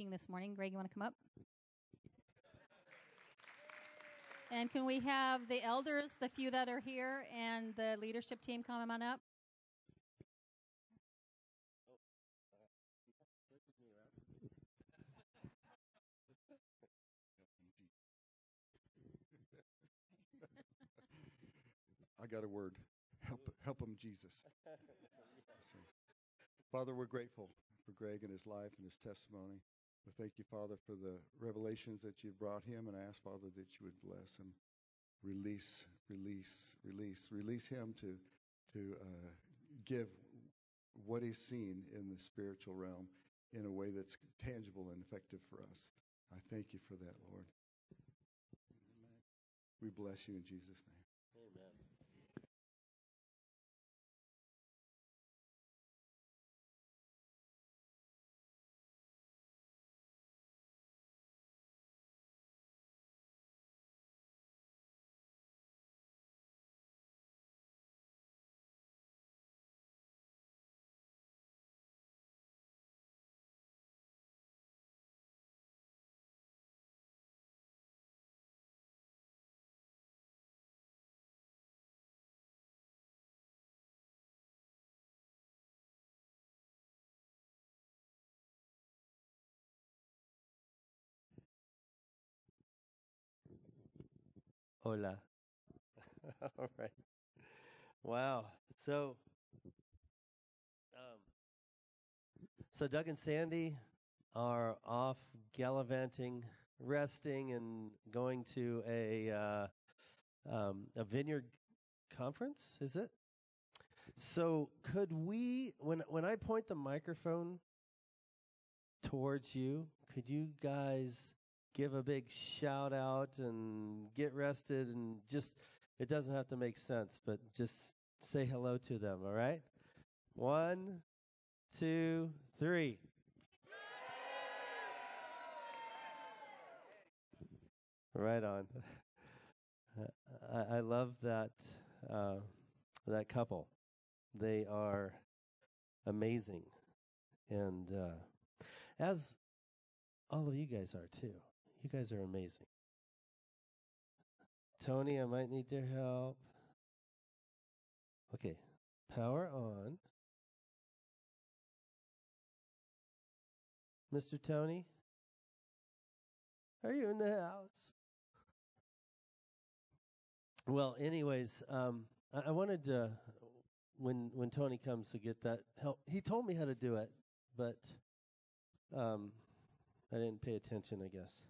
speaking this morning. Greg, you want to come up? And can we have the elders, the few that are here, and the leadership team come on up? I got a word. Help, help him, Jesus. Father, we're grateful for Greg and his life and his testimony. We thank you, Father, for the revelations that you've brought him, and I ask, Father, that you would bless him, release, release, release, release him to to uh, give what he's seen in the spiritual realm in a way that's tangible and effective for us. I thank you for that, Lord. We bless you in Jesus' name. Hola. All right. Wow. So, um, so Doug and Sandy are off gallivanting, resting, and going to a uh, um, a vineyard conference. Is it? So, could we, when when I point the microphone towards you, could you guys give a big shout out and get rested and just it doesn't have to make sense, but just say hello to them, all right? One, two, three. Right on. I, love that uh, that couple. They are amazing, and uh, as all of you guys are too. You guys are amazing. Tony, I might need your help. Okay, power on. Mr. Tony, are you in the house? Well, anyways, um, I, I wanted to when when Tony comes to get that help. He told me how to do it, but um, I didn't pay attention. I guess.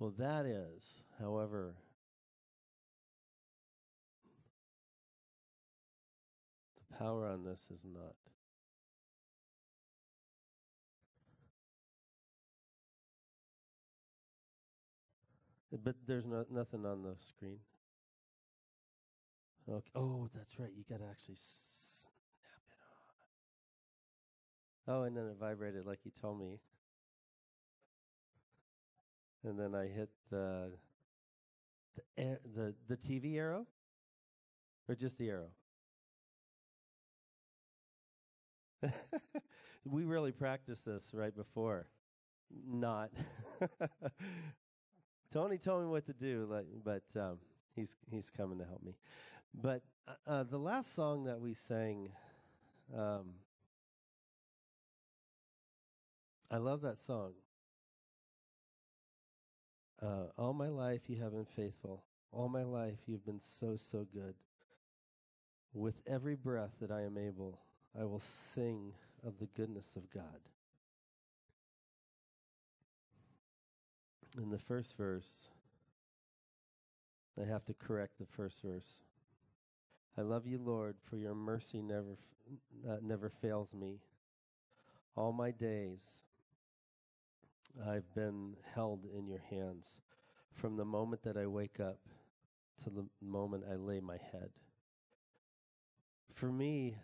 Well, that is, however, the power on this is not. But there's no, nothing on the screen. Okay. Oh, that's right. You got to actually snap it on. Oh, and then it vibrated like you told me and then I hit the the the, the TV arrow, or just the arrow. we really practiced this right before. Not. Tony told me what to do, but um, he's he's coming to help me. But uh, uh, the last song that we sang, um, I love that song. Uh, all my life you have been faithful. All my life you've been so, so good. With every breath that I am able, I will sing of the goodness of God. In the first verse, I have to correct the first verse. I love you, Lord, for your mercy never, uh, never fails me. All my days I've been held in your hands from the moment that I wake up to the moment I lay my head. For me,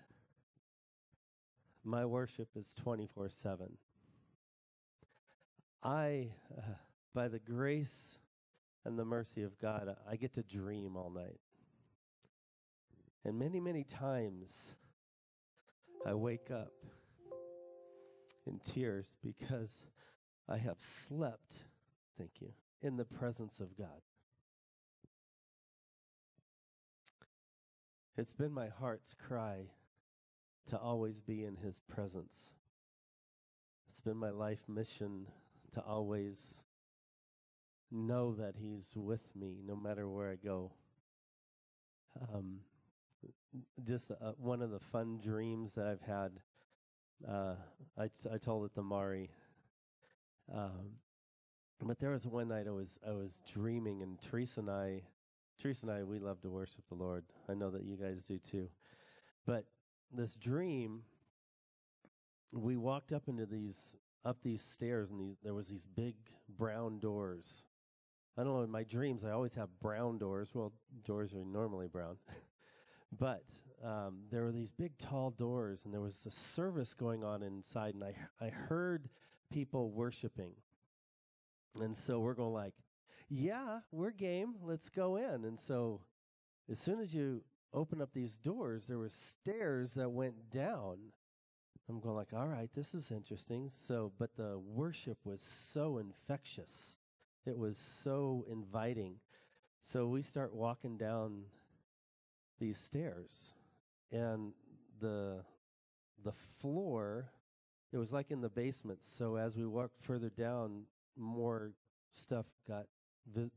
my worship is 24 7. I, uh, by the grace and the mercy of God, I get to dream all night. And many, many times I wake up in tears because I have slept, thank you, in the presence of God. It's been my heart's cry to always be in his presence. It's been my life mission to always know that he's with me no matter where I go. Um, just uh, one of the fun dreams that I've had. Uh, I, I told it to Mari. Um, but there was one night I was I was dreaming, and Teresa and I, Teresa and I, we love to worship the Lord. I know that you guys do too. But this dream, we walked up into these up these stairs, and these there was these big brown doors. I don't know. In my dreams, I always have brown doors. Well, doors are normally brown, but um, there were these big tall doors, and there was a service going on inside, and I I heard people worshiping, and so we're going like, yeah, we're game. Let's go in. And so, as soon as you open up these doors, there were stairs that went down. I'm going like, all right, this is interesting. So, but the worship was so infectious. It was so inviting. So we start walking down these stairs and the the floor it was like in the basement. So as we walked further down more stuff got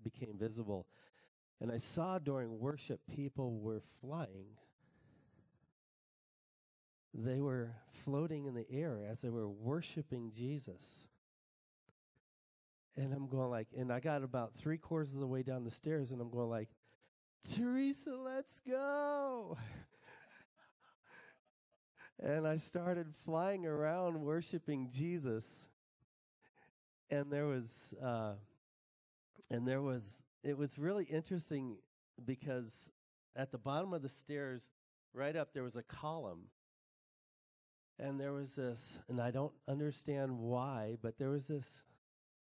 became visible. And i saw during worship people were flying. They were floating in the air as they were worshiping jesus. And i'm going like and i got about three quarters of the way down the stairs and i'm going like teresa let's go and I started flying around worshiping Jesus. And there was, uh, and there was, it was really interesting because at the bottom of the stairs, right up, there was a column. And there was this, and I don't understand why, but there was this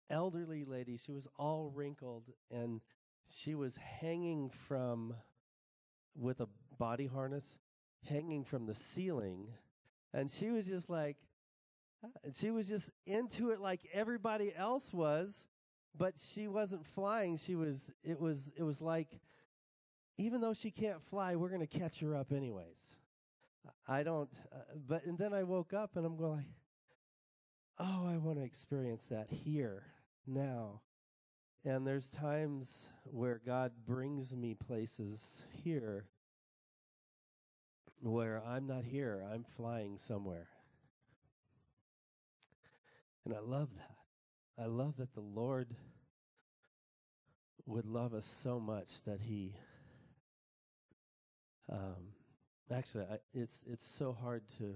elderly lady. She was all wrinkled and she was hanging from, with a body harness hanging from the ceiling. And she was just like, she was just into it like everybody else was, but she wasn't flying. She was, it was, it was like, even though she can't fly, we're going to catch her up anyways. I don't, uh, but, and then I woke up and I'm going, oh, I want to experience that here, now. And there's times where God brings me places here where I'm not here, I'm flying somewhere. And I love that. I love that the Lord would love us so much that He. Um, actually, I, it's it's so hard to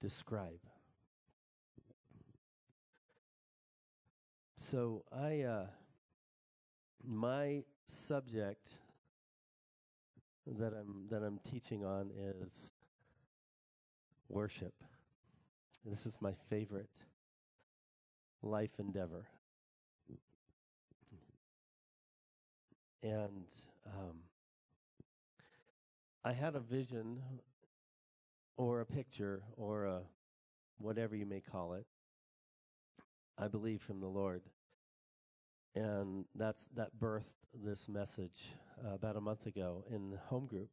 describe. So I, uh, my subject that I'm that I'm teaching on is worship. This is my favorite life endeavor. And um, I had a vision or a picture or a whatever you may call it, I believe from the Lord. And that's that birthed this message uh, about a month ago in home group.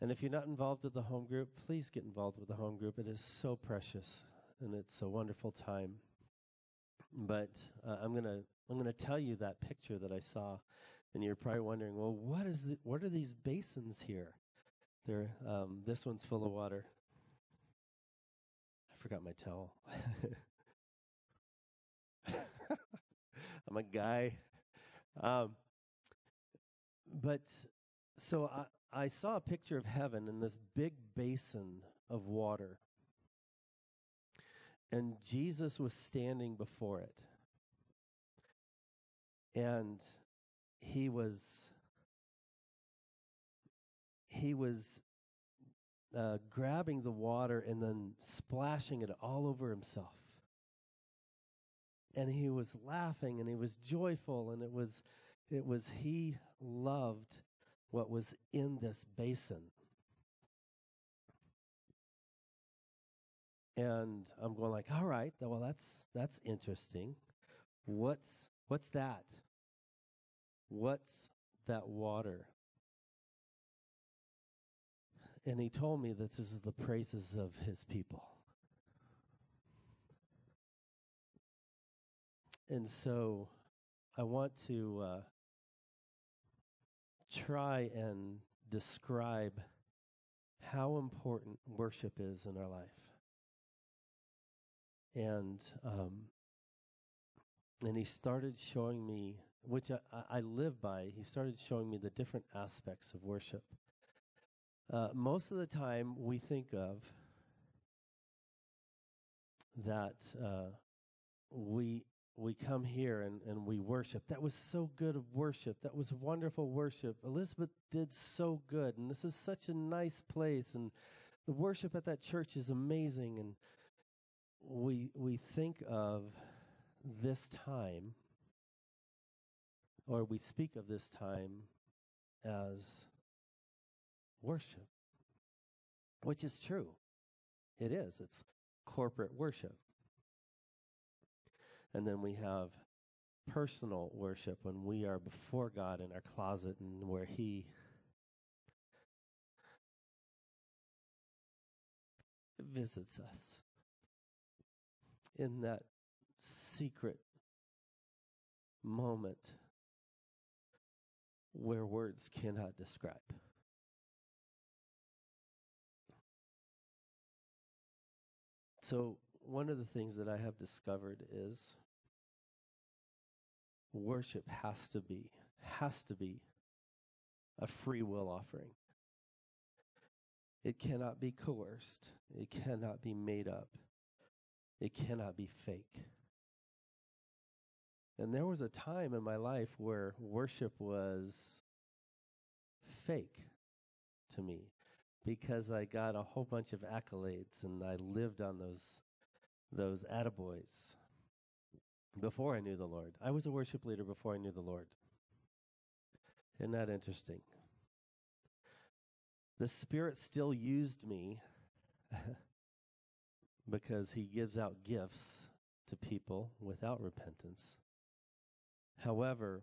And if you're not involved with the home group, please get involved with the home group. It is so precious and it's a wonderful time. But uh, I'm gonna I'm gonna tell you that picture that I saw, and you're probably wondering, well, what is the, what are these basins here? They're um, this one's full of water. I forgot my towel. I'm a guy. Um, but so I, I saw a picture of heaven in this big basin of water. And Jesus was standing before it. And he was he was uh, grabbing the water and then splashing it all over himself. and he was laughing and he was joyful and it was it was he loved what was in this basin. And i'm going like all right well that's that's interesting. What's what's that? What's that water? And he told me that this is the praises of his people. And so I want to uh, try and describe how important worship is in our life. And um, and he started showing me, which I, I live by. He started showing me the different aspects of worship. Uh, most of the time, we think of that uh, we we come here and, and we worship. That was so good of worship. That was wonderful worship. Elizabeth did so good. And this is such a nice place. And the worship at that church is amazing. And we, we think of this time, or we speak of this time as worship, which is true. It is. It's corporate worship. And then we have personal worship when we are before God in our closet and where He visits us in that secret moment where words cannot describe. So, one of the things that I have discovered is worship has to be, has to be a free will offering. It cannot be coerced. It cannot be made up. It cannot be fake. And there was a time in my life where worship was fake to me because I got a whole bunch of accolades and I lived on those those attaboys before I knew the Lord. I was a worship leader before I knew the Lord. Isn't that interesting? The Spirit still used me because He gives out gifts to people without repentance. However,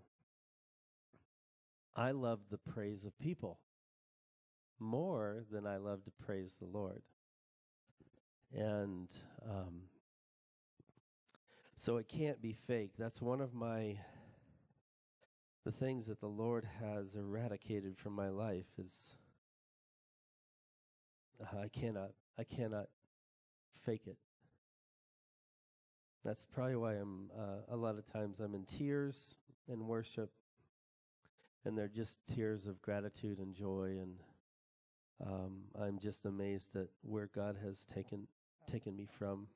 I love the praise of people more than I love to praise the Lord. And um, so it can't be fake. That's one of my the things that the Lord has eradicated from my life is uh, I cannot I cannot fake it. That's probably why I'm uh, a lot of times I'm in tears in worship, and they're just tears of gratitude and joy, and um, I'm just amazed at where God has taken taken me from.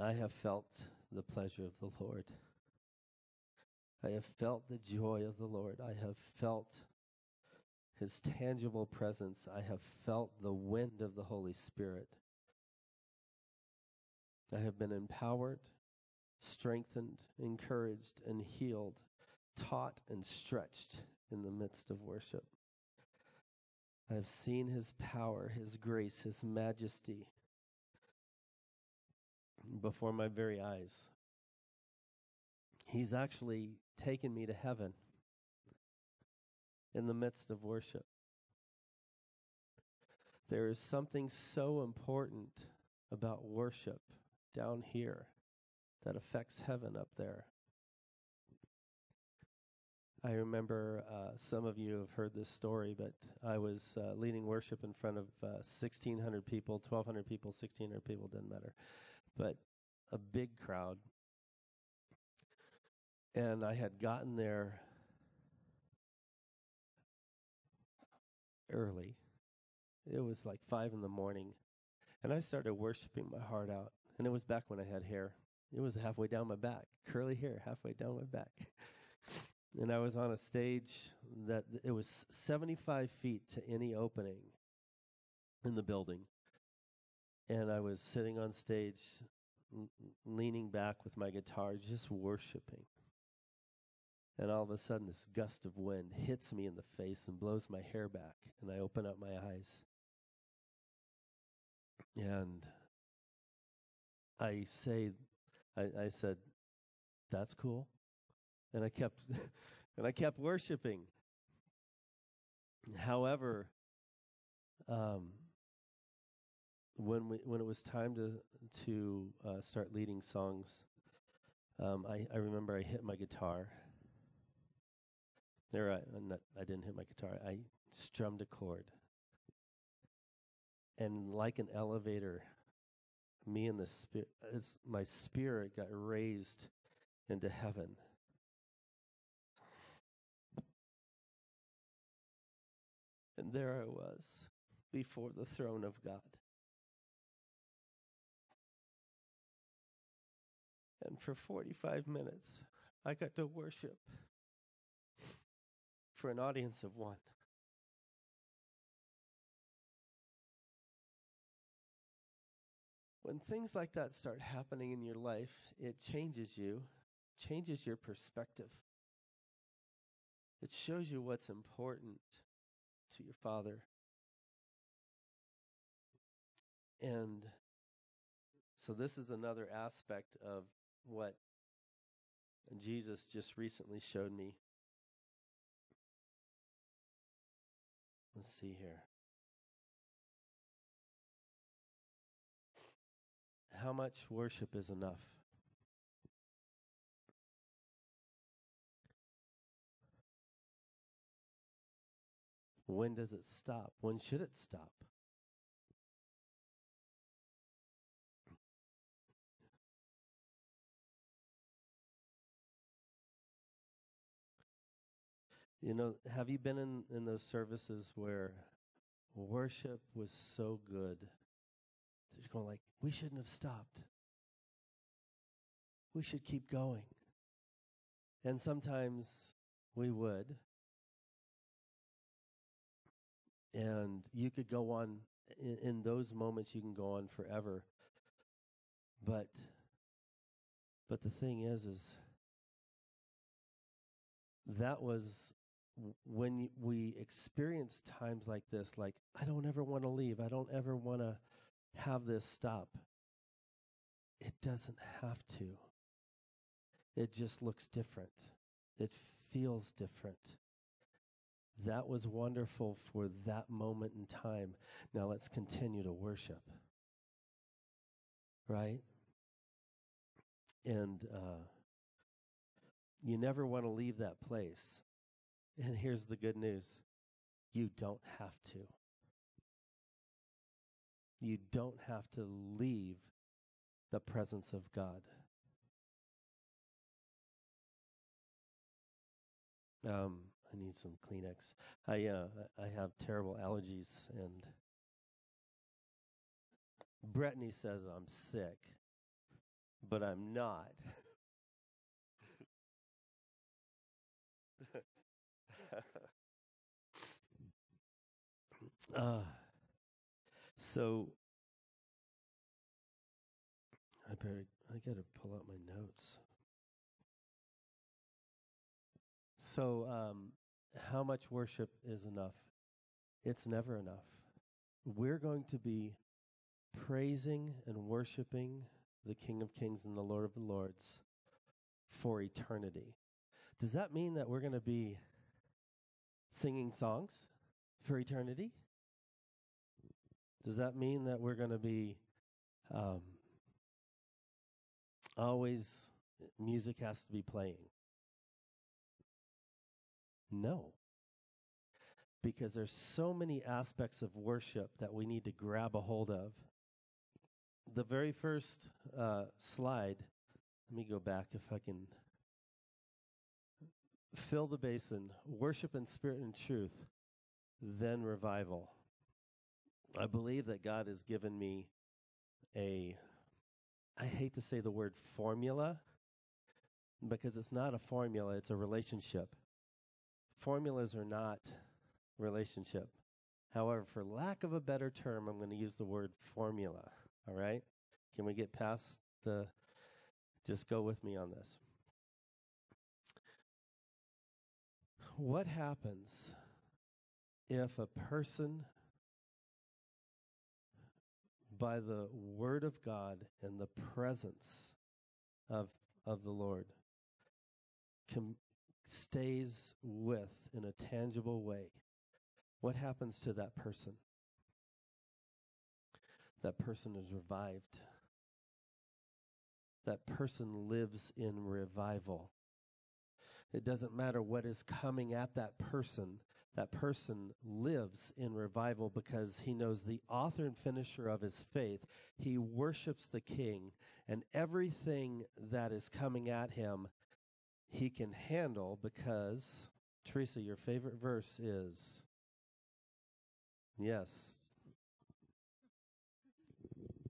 I have felt the pleasure of the Lord. I have felt the joy of the Lord. I have felt his tangible presence. I have felt the wind of the Holy Spirit. I have been empowered, strengthened, encouraged, and healed, taught, and stretched in the midst of worship. I have seen his power, his grace, his majesty, before my very eyes. He's actually taken me to heaven in the midst of worship. There is something so important about worship down here that affects heaven up there. I remember uh, some of you have heard this story, but I was uh, leading worship in front of uh, 1,600 people, 1,200 people, 1,600 people, didn't matter but a big crowd. And I had gotten there early. It was like five in the morning. And I started worshiping my heart out. And it was back when I had hair. It was halfway down my back, curly hair halfway down my back. and I was on a stage that it was 75 feet to any opening in the building. And I was sitting on stage, leaning back with my guitar, just worshiping. And all of a sudden, this gust of wind hits me in the face and blows my hair back, and I open up my eyes. And I say, I, I said, "That's cool," and I kept, and I kept worshiping. However, um, when we when it was time to to uh, start leading songs, um, I I remember I hit my guitar. There, I not, I didn't hit my guitar. I strummed a chord, and like an elevator, me and the spirit, my spirit got raised into heaven. And there I was before the throne of God. And for 45 minutes, I got to worship for an audience of one. When things like that start happening in your life, it changes you, changes your perspective. It shows you what's important to your Father. And so, this is another aspect of what Jesus just recently showed me. Let's see here. How much worship is enough? When does it stop? When should it stop? You know, have you been in, in those services where worship was so good that you're going like, we shouldn't have stopped. We should keep going. And sometimes we would. And you could go on in, in those moments you can go on forever. But but the thing is is that was when we experience times like this, like, I don't ever want to leave, I don't ever want to have this stop, it doesn't have to. It just looks different, it feels different. That was wonderful for that moment in time. Now let's continue to worship. Right? And uh, you never want to leave that place. And here's the good news you don't have to. You don't have to leave the presence of God. Um, I need some Kleenex. I uh, I have terrible allergies, and Brittany says I'm sick, but I'm not. uh, so I better I gotta pull out my notes. So um, how much worship is enough? It's never enough. We're going to be praising and worshiping the King of Kings and the Lord of the Lords for eternity. Does that mean that we're going to be singing songs for eternity? Does that mean that we're going to be um, always music has to be playing? No. Because there's so many aspects of worship that we need to grab a hold of. The very first uh, slide, let me go back if I can fill the basin, worship in spirit and truth, then revival. I believe that God has given me a, I hate to say the word formula, because it's not a formula, it's a relationship. Formulas are not relationship. However, for lack of a better term, I'm going to use the word formula. All right? Can we get past the. Just go with me on this. What happens if a person, by the Word of God and the presence of, of the Lord, com- stays with in a tangible way? What happens to that person? That person is revived. That person lives in revival. It doesn't matter what is coming at that person. That person lives in revival because he knows the author and finisher of his faith. He worships the king, and everything that is coming at him, he can handle because, Teresa, your favorite verse is yes.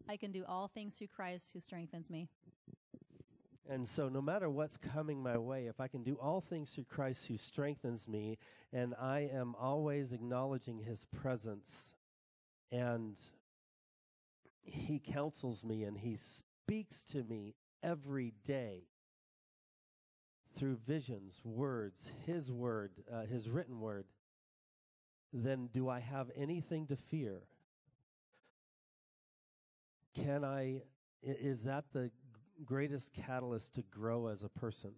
I can do all things through Christ who strengthens me. And so, no matter what's coming my way, if I can do all things through Christ who strengthens me, and I am always acknowledging his presence, and he counsels me and he speaks to me every day through visions, words, his word, uh, his written word, then do I have anything to fear? Can I, is that the greatest catalyst to grow as a person.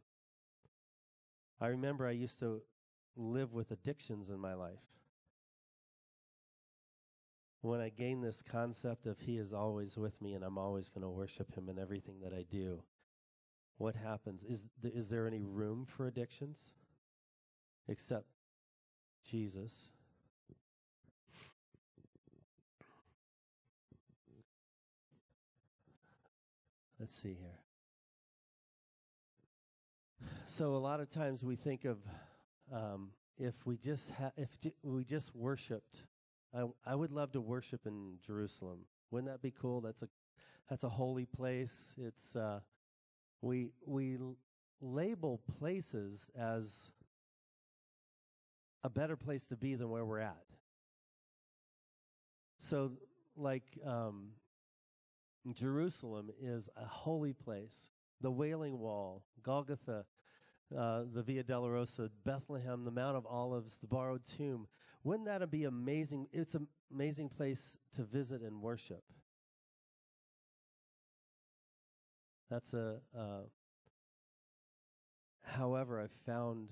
I remember I used to live with addictions in my life. When I gained this concept of He is always with me and I'm always going to worship Him in everything that I do, what happens? Is, is there any room for addictions? Except Jesus. Let's see here. So a lot of times we think of um, if we just ha- if j- we just worshipped. I, I would love to worship in Jerusalem. Wouldn't that be cool? That's a that's a holy place. It's uh, we we label places as a better place to be than where we're at. So, like um, Jerusalem is a holy place. The Wailing Wall, Golgotha, uh, the Via Dolorosa, Bethlehem, the Mount of Olives, the borrowed tomb. Wouldn't that be amazing? It's an amazing place to visit and worship. That's a. Uh, however, I've found.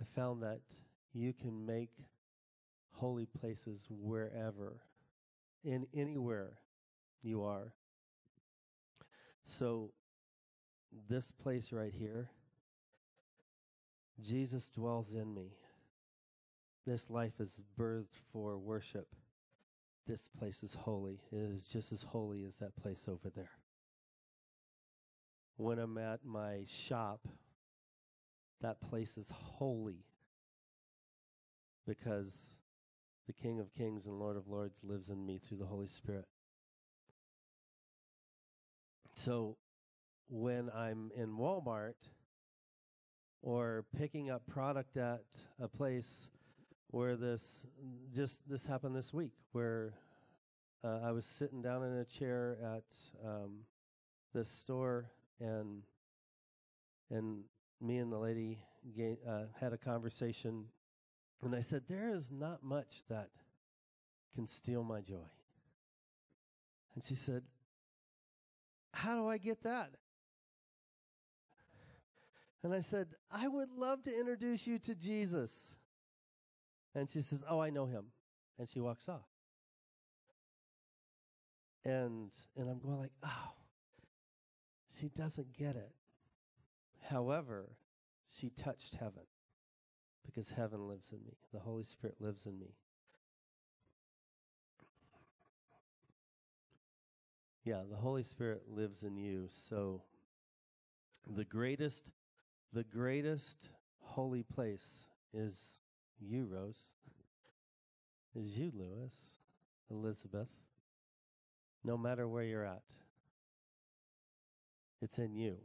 I found that you can make holy places wherever, in anywhere you are. So, this place right here, Jesus dwells in me. This life is birthed for worship. This place is holy. It is just as holy as that place over there. When I'm at my shop, that place is holy because the King of Kings and Lord of Lords lives in me through the Holy Spirit. So when I'm in Walmart or picking up product at a place where this just this happened this week where uh, I was sitting down in a chair at um, this store and and me and the lady uh, had a conversation and I said there is not much that can steal my joy. And she said how do I get that? And I said I would love to introduce you to Jesus. And she says oh I know him. And she walks off. And and I'm going like, oh, she doesn't get it. However, she touched heaven because heaven lives in me. The Holy Spirit lives in me. Yeah, the Holy Spirit lives in you. So the greatest the greatest holy place is you, Rose. Is you, Lewis, Elizabeth no matter where you're at. It's in you.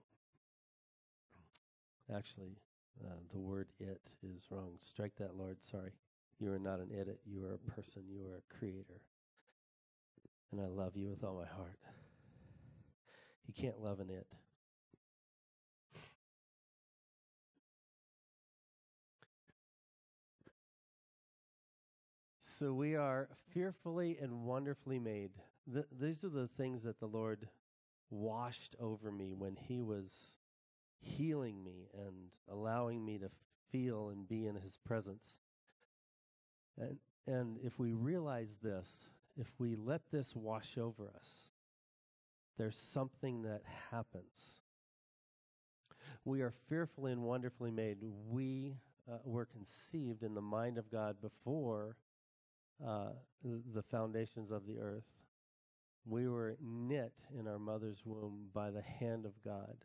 Actually, uh, the word it is wrong. Strike that, Lord. Sorry. You are not an it. You are a person. You are a creator. And I love you with all my heart. You can't love an it. So we are fearfully and wonderfully made. Th- these are the things that the Lord washed over me when He was healing me and allowing me to feel and be in His presence. And, and if we realize this, if we let this wash over us, there's something that happens. We are fearfully and wonderfully made. We uh, were conceived in the mind of God before uh, the foundations of the earth. We were knit in our mother's womb by the hand of God.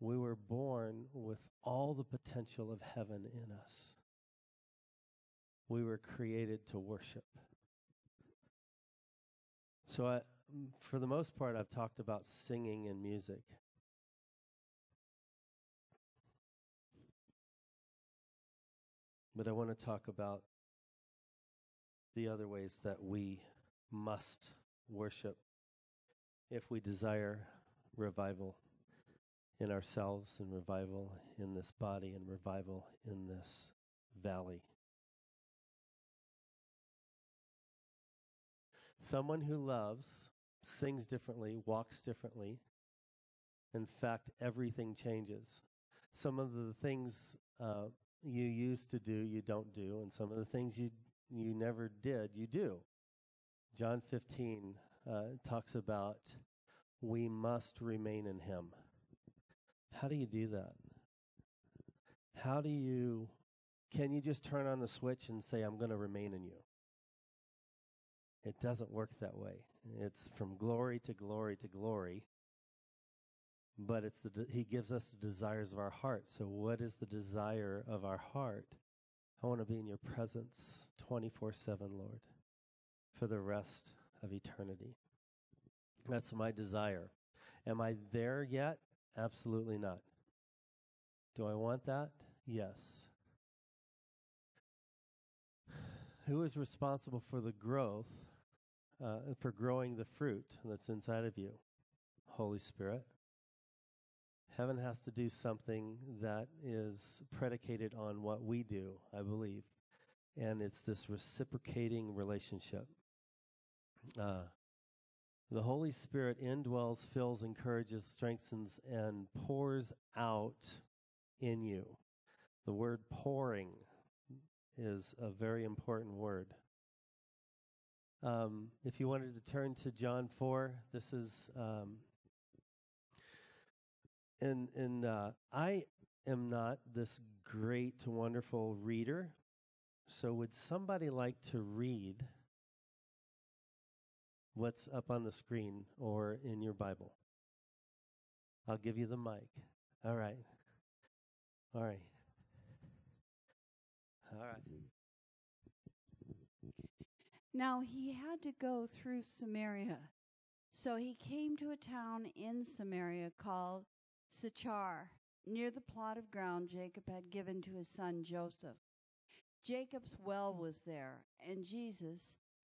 We were born with all the potential of heaven in us. We were created to worship. So, I, for the most part, I've talked about singing and music. But I want to talk about the other ways that we must worship if we desire revival in ourselves and revival in this body and revival in this valley. Someone who loves sings differently, walks differently. In fact, everything changes. Some of the things uh, you used to do, you don't do, and some of the things you you never did, you do. John 15 uh, talks about we must remain in Him. How do you do that? How do you, can you just turn on the switch and say, I'm going to remain in you? It doesn't work that way. It's from glory to glory to glory. But it's the he gives us the desires of our heart. So what is the desire of our heart? I want to be in your presence 24 7, Lord, for the rest of eternity. That's my desire. Am I there yet? Absolutely not. Do I want that? Yes. Who is responsible for the growth, uh, for growing the fruit that's inside of you? Holy Spirit. Heaven has to do something that is predicated on what we do, I believe. And it's this reciprocating relationship. Uh, the Holy Spirit indwells, fills, encourages, strengthens, and pours out in you. The word pouring is a very important word. Um, if you wanted to turn to John 4, this is um, and and uh, I am not this great, wonderful reader. So, would somebody like to read what's up on the screen or in your Bible? I'll give you the mic. All right. All right. All right. Now he had to go through Samaria. So he came to a town in Samaria called Sychar, near the plot of ground Jacob had given to his son Joseph. Jacob's well was there, and Jesus,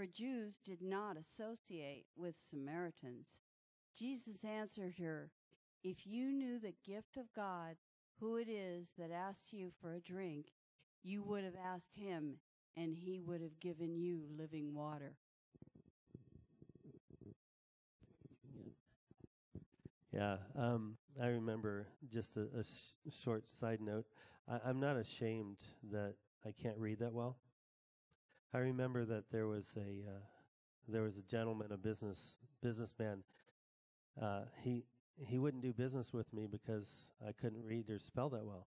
For Jews did not associate with Samaritans. Jesus answered her, If you knew the gift of God, who it is that asks you for a drink, you would have asked him, and he would have given you living water. Yeah, um, I remember just a, a sh- short side note. I, I'm not ashamed that I can't read that well. I remember that there was a uh, there was a gentleman, a business businessman. Uh, he he wouldn't do business with me because I couldn't read or spell that well.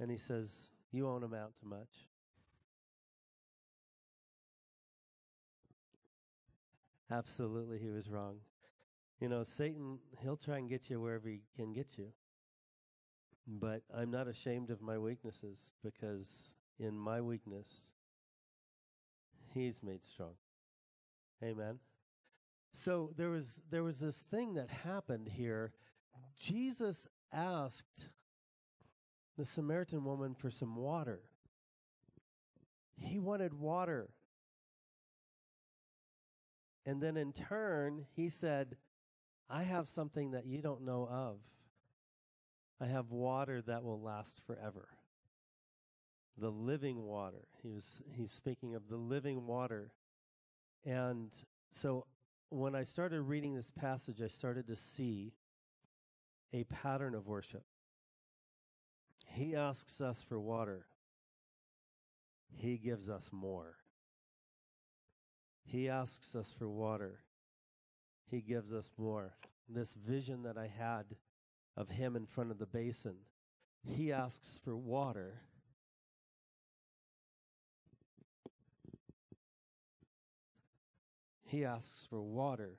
And he says, "You won't amount to much." Absolutely, he was wrong. You know, Satan, he'll try and get you wherever he can get you. But I'm not ashamed of my weaknesses because in my weakness, he's made strong. Amen. So there was there was this thing that happened here. Jesus asked the Samaritan woman for some water. He wanted water. And then in turn, he said, I have something that you don't know of. I have water that will last forever. The living water. He was he's speaking of the living water. And so when I started reading this passage, I started to see a pattern of worship. He asks us for water. He gives us more. He asks us for water. He gives us more. This vision that I had of him in front of the basin, he asks for water. He asks for water,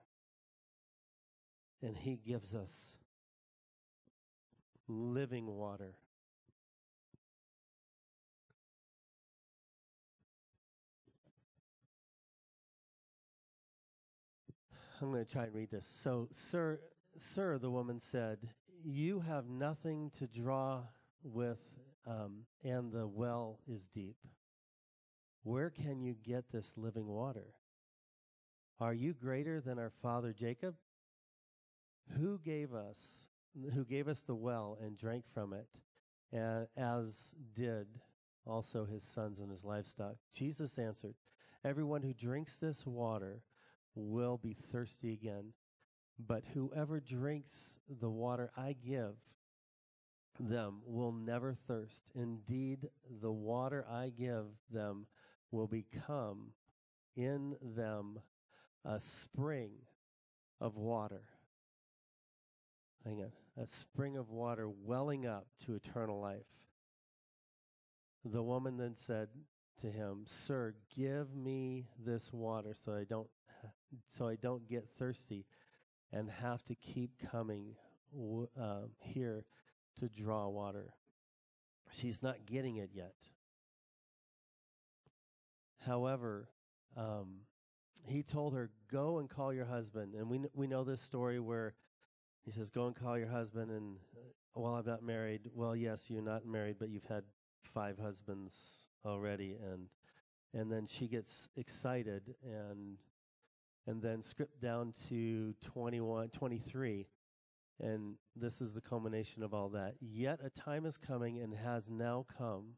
and he gives us living water. I'm going to try and read this. So, sir, sir, the woman said, "You have nothing to draw with, um, and the well is deep. Where can you get this living water? Are you greater than our father Jacob, who gave us, who gave us the well and drank from it, and as did also his sons and his livestock?" Jesus answered, "Everyone who drinks this water." will be thirsty again. But whoever drinks the water I give them will never thirst. Indeed, the water I give them will become in them a spring of water. Hang on. A spring of water welling up to eternal life. The woman then said to him, Sir, give me this water so I don't so I don't get thirsty and have to keep coming uh, here to draw water. She's not getting it yet. However, um, he told her, "Go and call your husband." And we we know this story where he says, "Go and call your husband." And uh, well, I'm not married. Well, yes, you're not married, but you've had five husbands already, and and then she gets excited and and then script down to 21, 23. And this is the culmination of all that. Yet a time is coming and has now come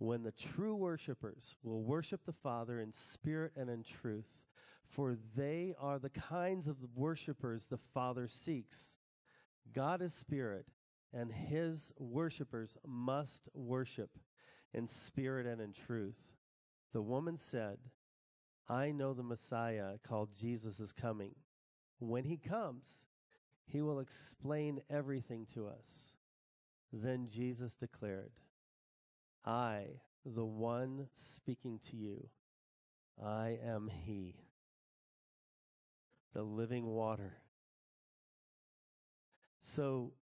when the true worshipers will worship the Father in spirit and in truth, for they are the kinds of worshipers the Father seeks. God is spirit, and his worshipers must worship in spirit and in truth. The woman said, I know the Messiah called Jesus is coming. When he comes, he will explain everything to us. Then Jesus declared, I, the one speaking to you, I am he, the living water. So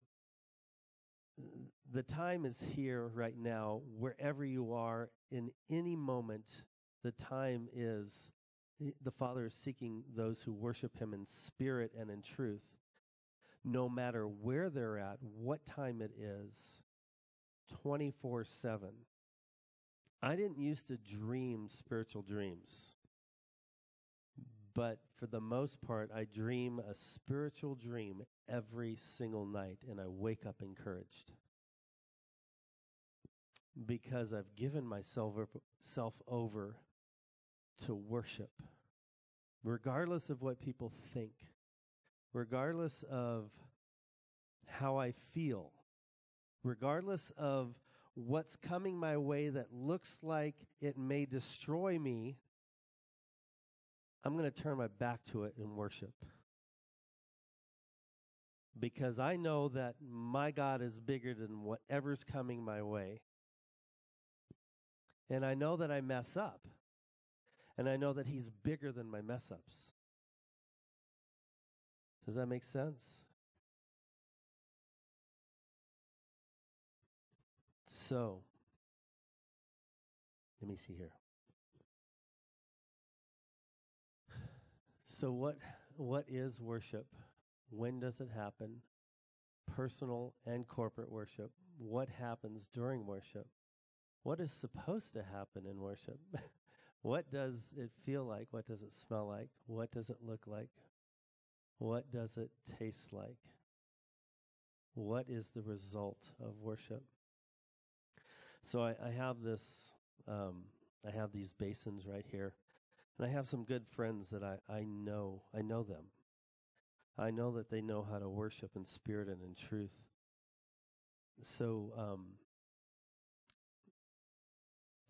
the time is here right now, wherever you are, in any moment, the time is the Father is seeking those who worship Him in spirit and in truth, no matter where they're at, what time it is, 24 7. I didn't used to dream spiritual dreams, but for the most part, I dream a spiritual dream every single night, and I wake up encouraged. Because I've given myself self over to worship, regardless of what people think, regardless of how I feel, regardless of what's coming my way that looks like it may destroy me, I'm going to turn my back to it and worship. Because I know that my God is bigger than whatever's coming my way. And I know that I mess up. And I know that He's bigger than my mess ups. Does that make sense? So, let me see here. So what what is worship? When does it happen? Personal and corporate worship. What happens during worship? What is supposed to happen in worship? what does it feel like? What does it smell like? What does it look like? What does it taste like? What is the result of worship? So I, I have this, um, I have these basins right here, and I have some good friends that I, I know, I know them. I know that they know how to worship in spirit and in truth. So, um,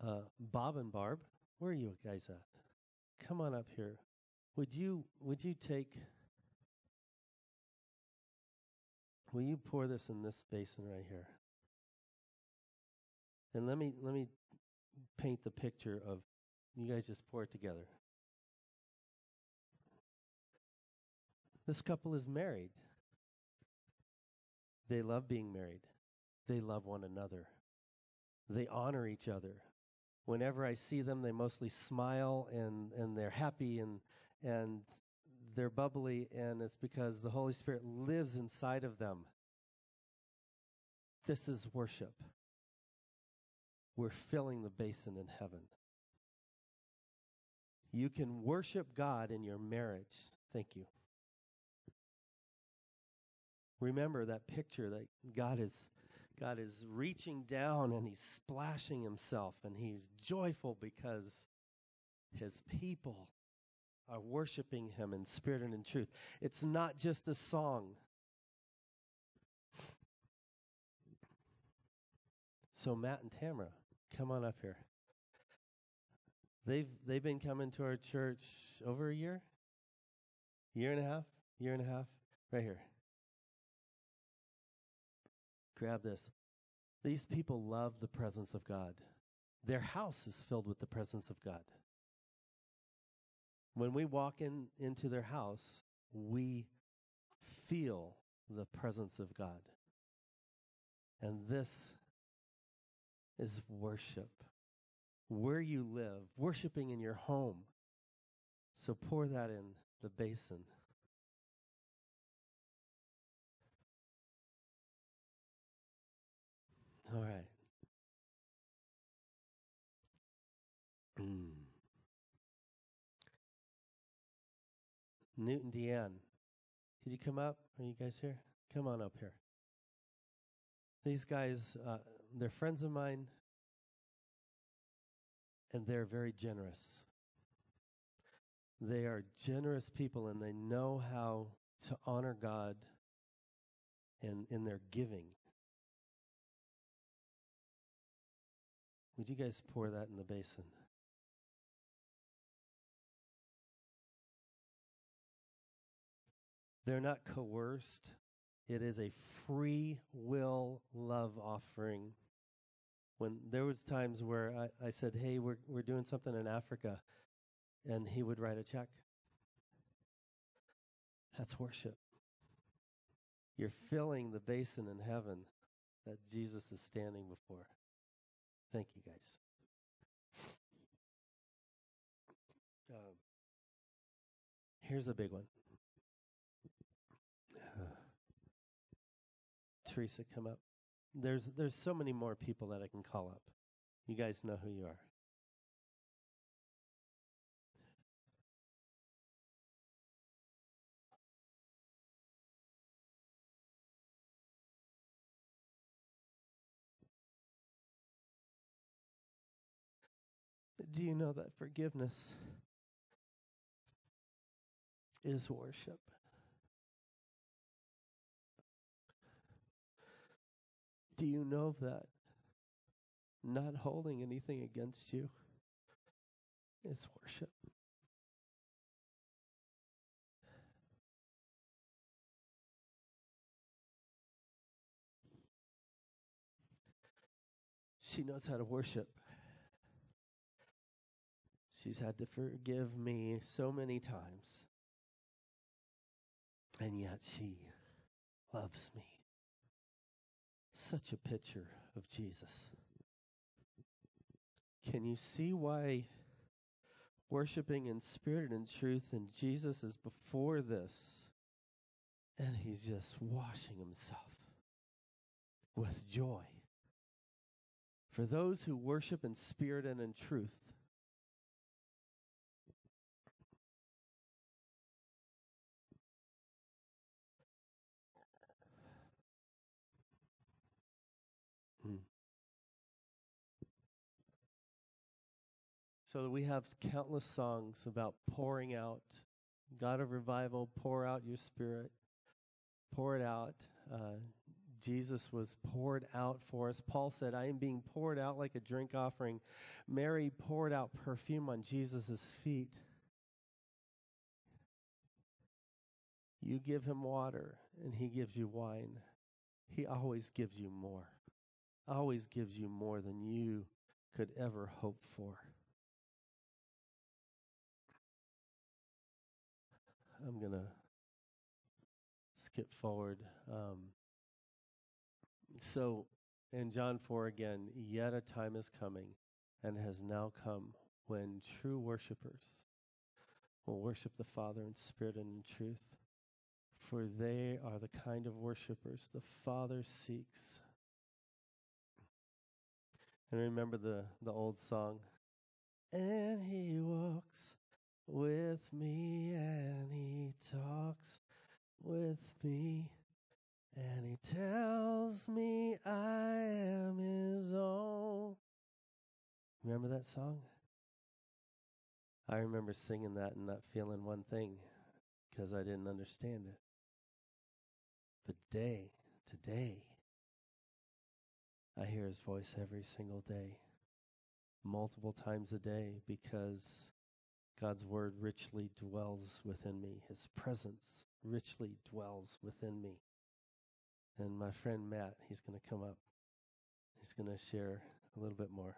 uh, Bob and Barb, where are you guys at? Come on up here. Would you would you take Will you pour this in this basin right here? And let me let me paint the picture of you guys just pour it together. This couple is married. They love being married. They love one another. They honor each other. Whenever I see them, they mostly smile and, and they're happy and, and they're bubbly, and it's because the Holy Spirit lives inside of them. This is worship. We're filling the basin in heaven. You can worship God in your marriage. Thank you. Remember that picture that God is God is reaching down and he's splashing himself and he's joyful because his people are worshiping him in spirit and in truth. It's not just a song. So Matt and Tamara, come on up here. They've they've been coming to our church over a year, year and a half, year and a half, right here. Grab this. These people love the presence of God. Their house is filled with the presence of God. When we walk in into their house, we feel the presence of God. And this is worship. Where you live, worshiping in your home. So pour that in the basin. All right. Mm. Newton Deanne, could you come up? Are you guys here? Come on up here. These guys, uh, they're friends of mine, and they're very generous. They are generous people, and they know how to honor God in, in their giving. Would you guys pour that in the basin? They're not coerced. It is a free will love offering. When there was times where I, I said, "Hey, we're we're doing something in Africa," and he would write a check. That's worship. You're filling the basin in heaven that Jesus is standing before. Thank you, guys. Um, here's a big one. Teresa, come up. There's there's so many more people that I can call up. You guys know who you are. Do you know that forgiveness is worship? Do you know that not holding anything against you is worship? She knows how to worship. She's had to forgive me so many times. and yet she loves me. Such a picture of Jesus. Can you see why worshiping in spirit and truth and Jesus is before this? And he's just washing himself with joy. For those who worship in spirit and in truth, So that we have countless songs about pouring out. God of revival, pour out your spirit. Pour it out. Uh, Jesus was poured out for us. Paul said, I am being poured out like a drink offering. Mary poured out perfume on Jesus' feet. You give him water, and he gives you wine. He always gives you more, always gives you more than you could ever hope for. I'm going to skip forward. Um, so in John 4 again, yet a time is coming and has now come when true worshipers will worship the Father in spirit and in truth. For they are the kind of worshipers the Father seeks. And remember the, the old song, and he walks with me and he talks with me and he tells me I am his own. Remember that song? I remember singing that and not feeling one thing because I didn't understand it. But day, today, I hear his voice every single day, multiple times a day, because God's word richly dwells within me. His presence richly dwells within me. And my friend Matt, he's going to come up. He's going to share a little bit more.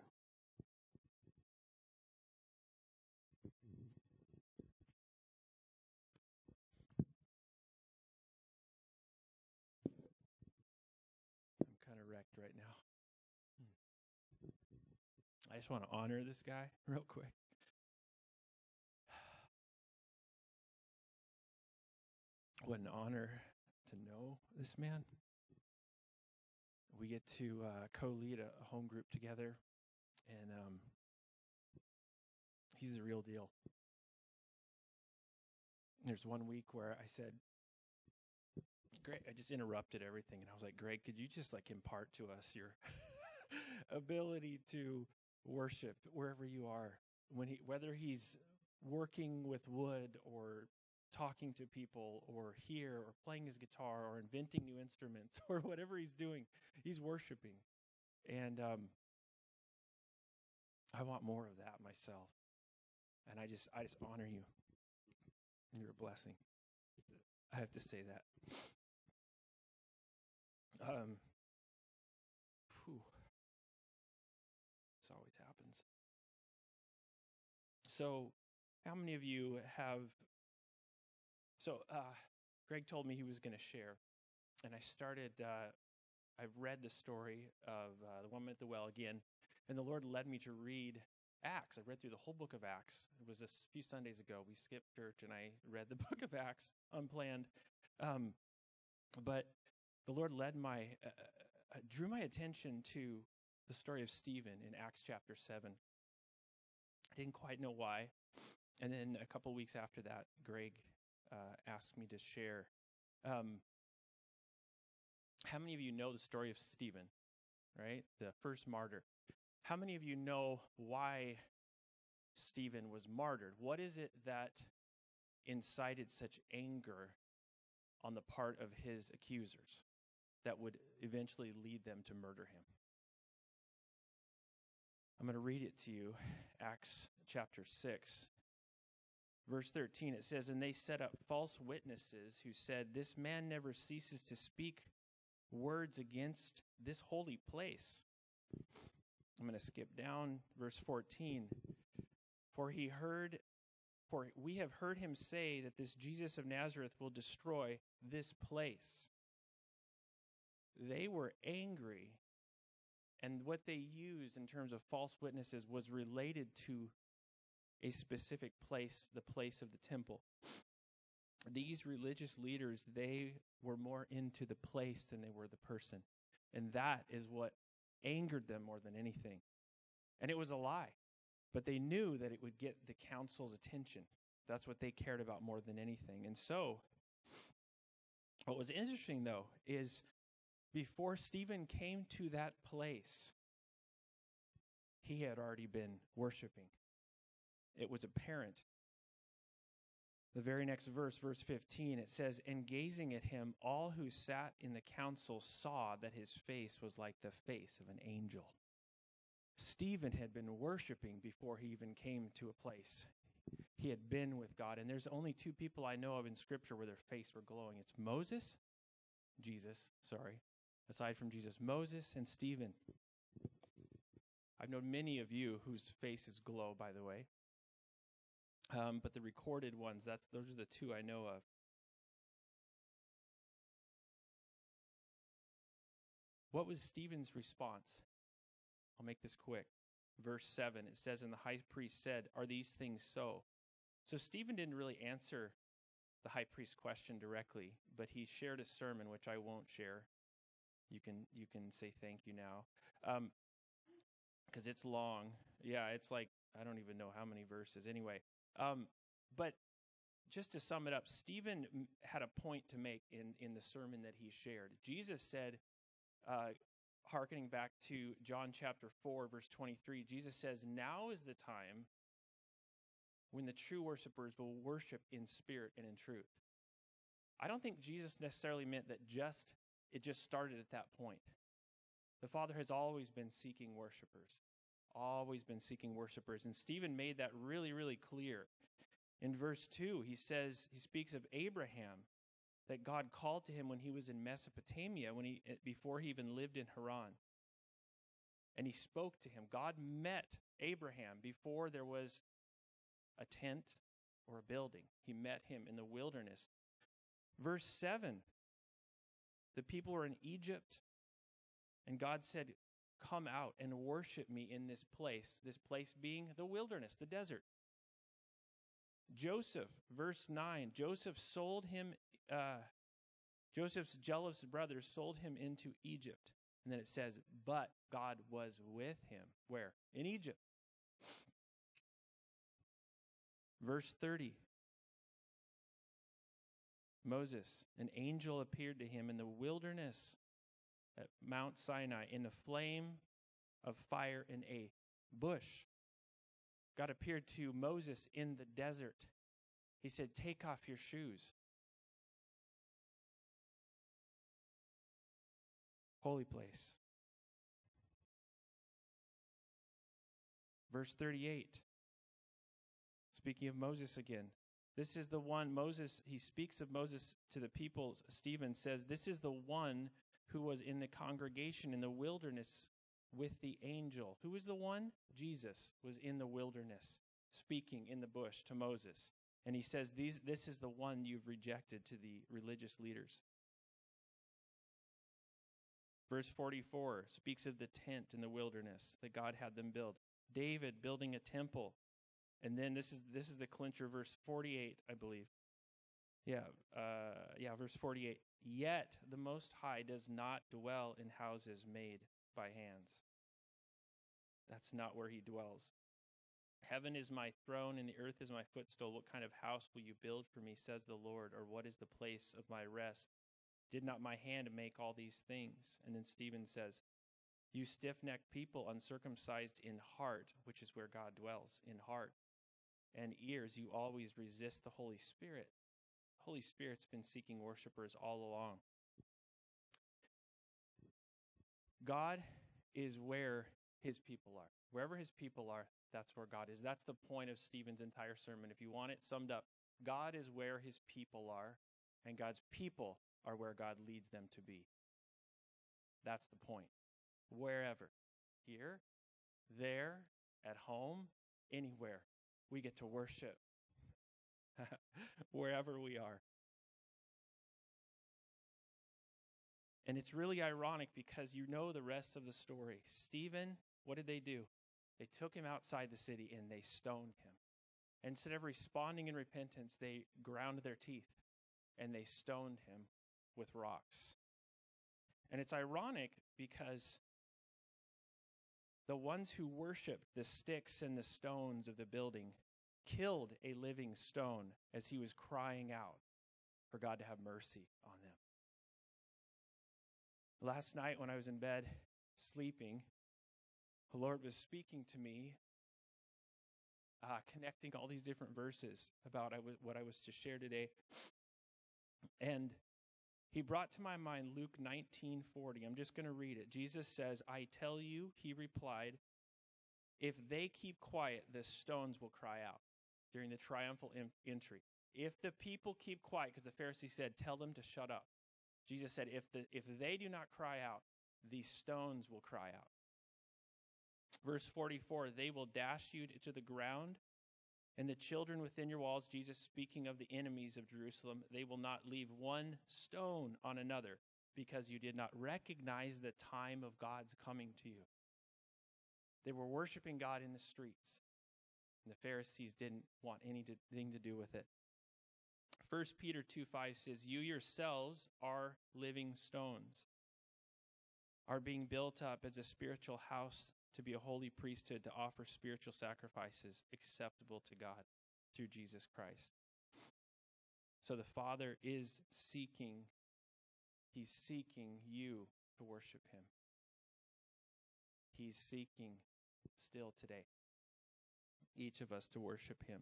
I'm kind of wrecked right now. Hmm. I just want to honor this guy real quick. What an honor to know this man. We get to uh, co-lead a, home group together, and um, he's the real deal. There's one week where I said, Greg, I just interrupted everything, and I was like, Greg, could you just like impart to us your ability to worship wherever you are, when he, whether he's working with wood or talking to people or here or playing his guitar or inventing new instruments or whatever he's doing, he's worshiping. And um, I want more of that myself. And I just I just honor you. You're a blessing. I have to say that. Um whew. This always happens. So how many of you have so uh, Greg told me he was going to share, and I started. Uh, I read the story of uh, the woman at the well again, and the Lord led me to read Acts. I read through the whole book of Acts. It was a few Sundays ago. We skipped church, and I read the book of Acts unplanned. Um, but the Lord led my, uh, uh, drew my attention to the story of Stephen in Acts chapter seven. I didn't quite know why, and then a couple weeks after that, Greg uh, asked me to share. Um, how many of you know the story of Stephen, right? The first martyr. How many of you know why Stephen was martyred? What is it that incited such anger on the part of his accusers that would eventually lead them to murder him? I'm going to read it to you, Acts chapter 6, Verse 13, it says, And they set up false witnesses who said, This man never ceases to speak words against this holy place. I'm going to skip down verse 14. For he heard For we have heard him say that this Jesus of Nazareth will destroy this place. They were angry, and what they used in terms of false witnesses was related to a specific place, the place of the temple. These religious leaders, they were more into the place than they were the person. And that is what angered them more than anything. And it was a lie. But they knew that it would get the council's attention. That's what they cared about more than anything. And so, what was interesting, though, is before Stephen came to that place, he had already been worshiping. It was apparent. The very next verse, verse 15, it says, And gazing at him, all who sat in the council saw that his face was like the face of an angel. Stephen had been worshiping before he even came to a place. He had been with God. And there's only two people I know of in Scripture where their face were glowing it's Moses, Jesus, sorry, aside from Jesus, Moses and Stephen. I've known many of you whose faces glow, by the way. Um, but the recorded ones, that's those are the two I know of. What was Stephen's response? I'll make this quick. Verse 7, it says, And the high priest said, Are these things so? So Stephen didn't really answer the high priest question directly, but he shared a sermon which I won't share. You can you can say thank you now, because um, it's long. Yeah, it's like I don't even know how many verses. Anyway, um, but just to sum it up, Stephen had a point to make in in the sermon that he shared. Jesus said, uh, hearkening back to John chapter 4, verse 23, Jesus says, Now is the time when the true worshipers will worship in spirit and in truth. I don't think Jesus necessarily meant that just it just started at that point. The Father has always been seeking worshipers, always been seeking worshipers. And Stephen made that really, really clear. In verse 2, he says, he speaks of Abraham that God called to him when he was in Mesopotamia, when he, eh, before he even lived in Haran. And he spoke to him. God met Abraham before there was a tent or a building. He met him in the wilderness. Verse 7 the people were in Egypt, and God said, Come out and worship me in this place, this place being the wilderness, the desert. Joseph, verse 9, Joseph sold him, uh, Joseph's jealous brothers sold him into Egypt. And then it says, but God was with him. Where? In Egypt. Verse 30. Moses, an angel appeared to him in the wilderness at Mount Sinai in the flame of fire in a bush. God appeared to Moses in the desert. He said, Take off your shoes. Holy place. Verse 38. Speaking of Moses again, this is the one Moses, he speaks of Moses to the people. Stephen says, This is the one who was in the congregation in the wilderness with the angel. Who was the one? Jesus was in the wilderness speaking in the bush to Moses. And he says, These, This is the one you've rejected to the religious leaders. Verse 44 speaks of the tent in the wilderness that God had them build. David building a temple. And then this is this is the clincher, verse 48, I believe. Yeah, uh, yeah, verse 48. Yet the Most High does not dwell in houses made by hands. That's not where he dwells. Heaven is my throne and the earth is my footstool. What kind of house will you build for me, says the Lord? Or what is the place of my rest? Did not my hand make all these things? And then Stephen says, You stiff necked people, uncircumcised in heart, which is where God dwells, in heart and ears, you always resist the Holy Spirit. Holy Spirit's been seeking worshipers all along. God is where his people are. Wherever his people are, that's where God is. That's the point of Stephen's entire sermon. If you want it summed up, God is where his people are, and God's people are where God leads them to be. That's the point. Wherever. Here, there, at home, anywhere we get to worship wherever we are. And it's really ironic because you know the rest of the story. Stephen, what did they do? They took him outside the city and they stoned him. Instead of responding in repentance, they ground their teeth and they stoned him with rocks. And it's ironic because the ones who worshiped the sticks and the stones of the building killed a living stone as he was crying out for God to have mercy on them. Last night, when I was in bed sleeping, the Lord was speaking to me, uh, connecting all these different verses about what I was to share today. And he brought to my mind Luke 19:40. I'm just going to read it. Jesus says, "I tell you," he replied, "if they keep quiet, the stones will cry out during the triumphal entry. If the people keep quiet because the Pharisees said, "Tell them to shut up." Jesus said, "If the if they do not cry out, these stones will cry out." Verse 44, "They will dash you to the ground and the children within your walls, Jesus speaking of the enemies of Jerusalem, they will not leave one stone on another because you did not recognize the time of God's coming to you. They were worshiping God in the streets, and the Pharisees didn't want anything to do with it. 1 Peter 2 5 says, You yourselves are living stones, are being built up as a spiritual house to be a holy priesthood to offer spiritual sacrifices acceptable to God through Jesus Christ. So the Father is seeking, He's seeking you to worship Him. He's seeking still today, each of us to worship Him.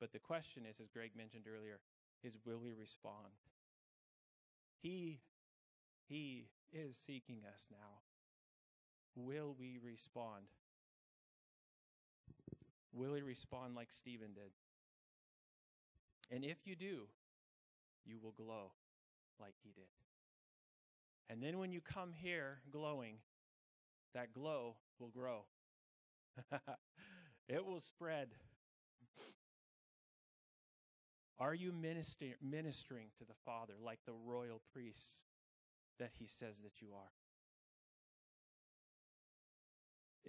But the question is, as Greg mentioned earlier, is will we respond? He, he is seeking us now will we respond? Will we respond like Stephen did? And if you do, you will glow like he did. And then when you come here glowing, that glow will grow. it will spread. Are you minister- ministering to the Father like the royal priests that he says that you are?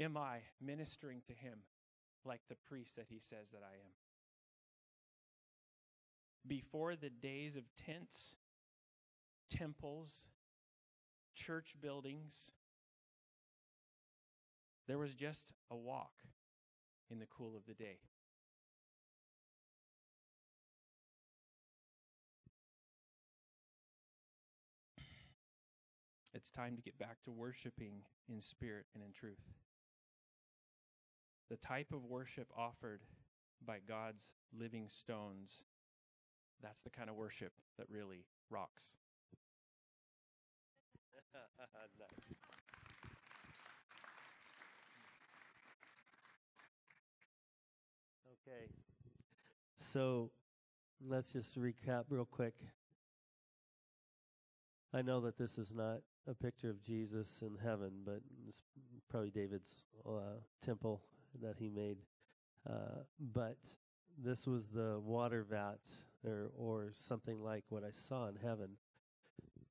Am I ministering to him like the priest that he says that I am? Before the days of tents, temples, church buildings, there was just a walk in the cool of the day. It's time to get back to worshiping in spirit and in truth the type of worship offered by God's living stones, that's the kind of worship that really rocks. okay. So let's just recap real quick. I know that this is not a picture of Jesus in heaven, but it's probably David's uh, temple that he made. Uh, but this was the water vat or, or something like what I saw in heaven.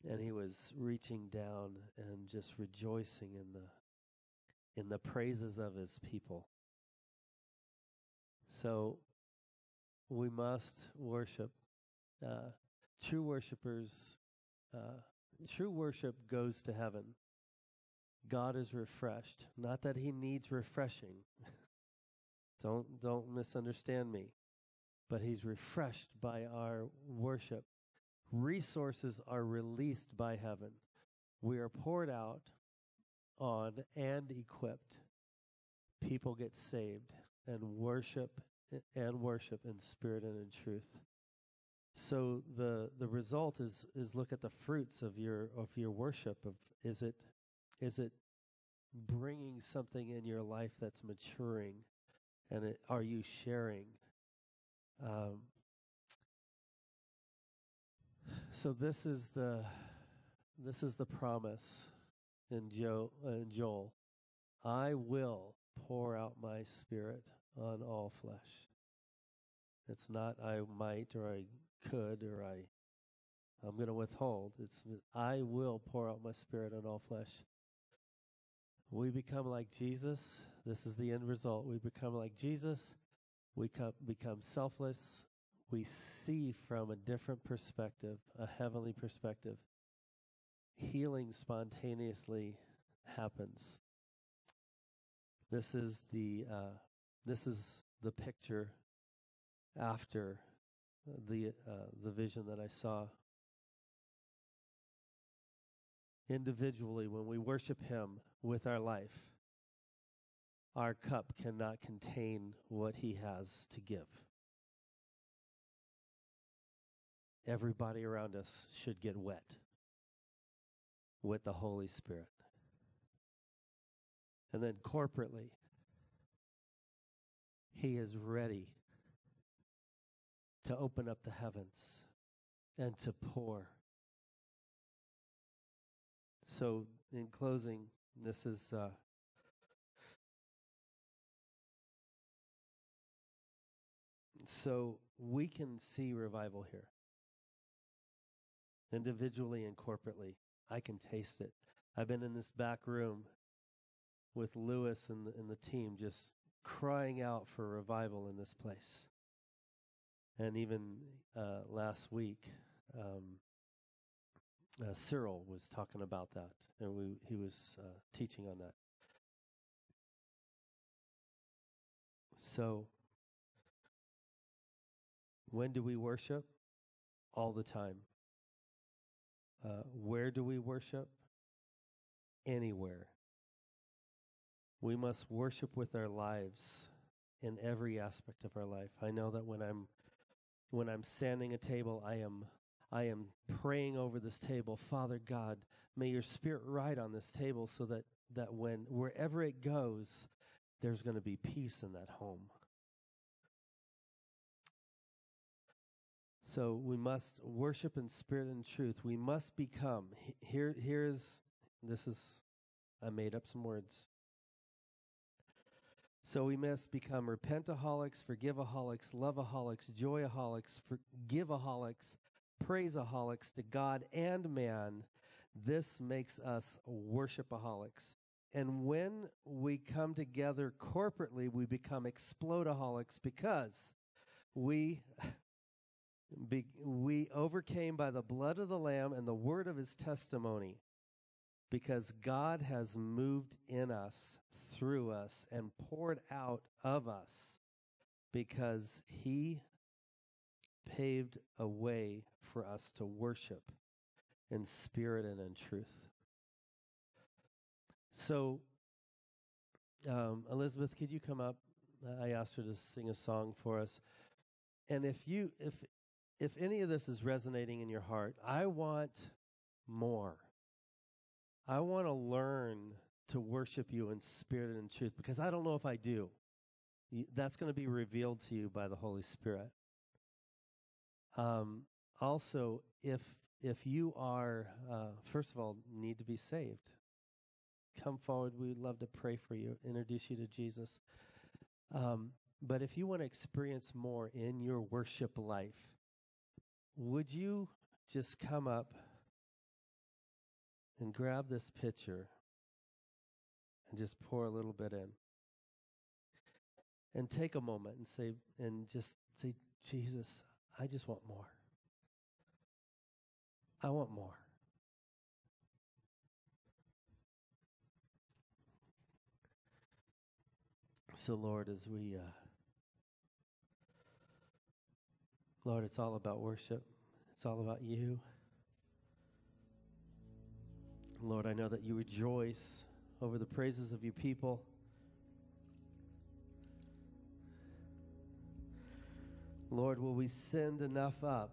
And he was reaching down and just rejoicing in the in the praises of his people. So we must worship. Uh, true worshipers, uh, true worship goes to heaven. God is refreshed. Not that he needs refreshing. don't don't misunderstand me. But he's refreshed by our worship. Resources are released by heaven. We are poured out on and equipped. People get saved and worship and worship in spirit and in truth. So the the result is is look at the fruits of your of your worship of is it is it bringing something in your life that's maturing? And it, are you sharing? Um, so this is the this is the promise in, Joe, in Joel. I will pour out my spirit on all flesh. It's not I might or I could or I I'm going to withhold. It's I will pour out my spirit on all flesh. We become like Jesus. This is the end result. We become like Jesus. We come, become selfless. We see from a different perspective, a heavenly perspective. Healing spontaneously happens. This is the uh, this is the picture after the uh, the vision that I saw. Individually, when we worship Him with our life, our cup cannot contain what He has to give. Everybody around us should get wet with the Holy Spirit. And then corporately, He is ready to open up the heavens and to pour. So, in closing, this is. Uh, so we can see revival here individually and corporately. I can taste it. I've been in this back room with Lewis and the, and the team just crying out for revival in this place. And even uh, last week, um, uh, Cyril was talking about that, and we, he was uh, teaching on that. So, when do we worship? All the time. Uh, where do we worship? Anywhere. We must worship with our lives in every aspect of our life. I know that when I'm when I'm standing a table, I am I am praying over this table, Father God, may your spirit ride on this table so that that when wherever it goes, there's going to be peace in that home. So we must worship in spirit and truth. We must become here here's this is I made up some words. So we must become repentaholics, forgiveaholics, loveaholics, joyaholics, forgiveaholics, praiseaholics to God and man. This makes us worshipaholics. And when we come together corporately, we become explodaholics because we we overcame by the blood of the lamb and the word of his testimony because God has moved in us through us and poured out of us because he paved a way for us to worship in spirit and in truth. So, um, Elizabeth, could you come up? I asked her to sing a song for us. And if you, if, if any of this is resonating in your heart, I want more. I want to learn to worship you in spirit and in truth because I don't know if I do. That's going to be revealed to you by the Holy Spirit. Um, also, if if you are uh, first of all need to be saved, come forward. We'd love to pray for you, introduce you to Jesus. Um, but if you want to experience more in your worship life, would you just come up and grab this pitcher and just pour a little bit in. And take a moment and say, and just say, Jesus, I just want more. I want more. So, Lord, as we, uh, Lord, it's all about worship, it's all about you. Lord, I know that you rejoice over the praises of your people. Lord, will we send enough up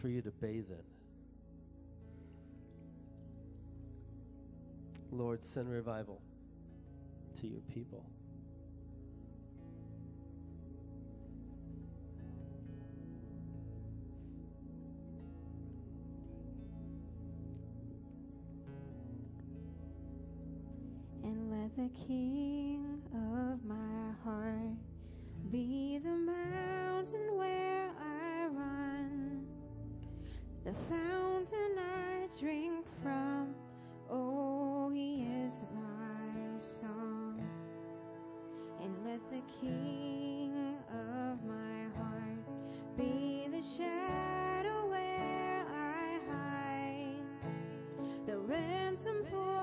for you to bathe in? Lord, send revival to your people. The King of my heart be the mountain where I run, the fountain I drink from. Oh, He is my song, and let the King of my heart be the shadow where I hide, the ransom for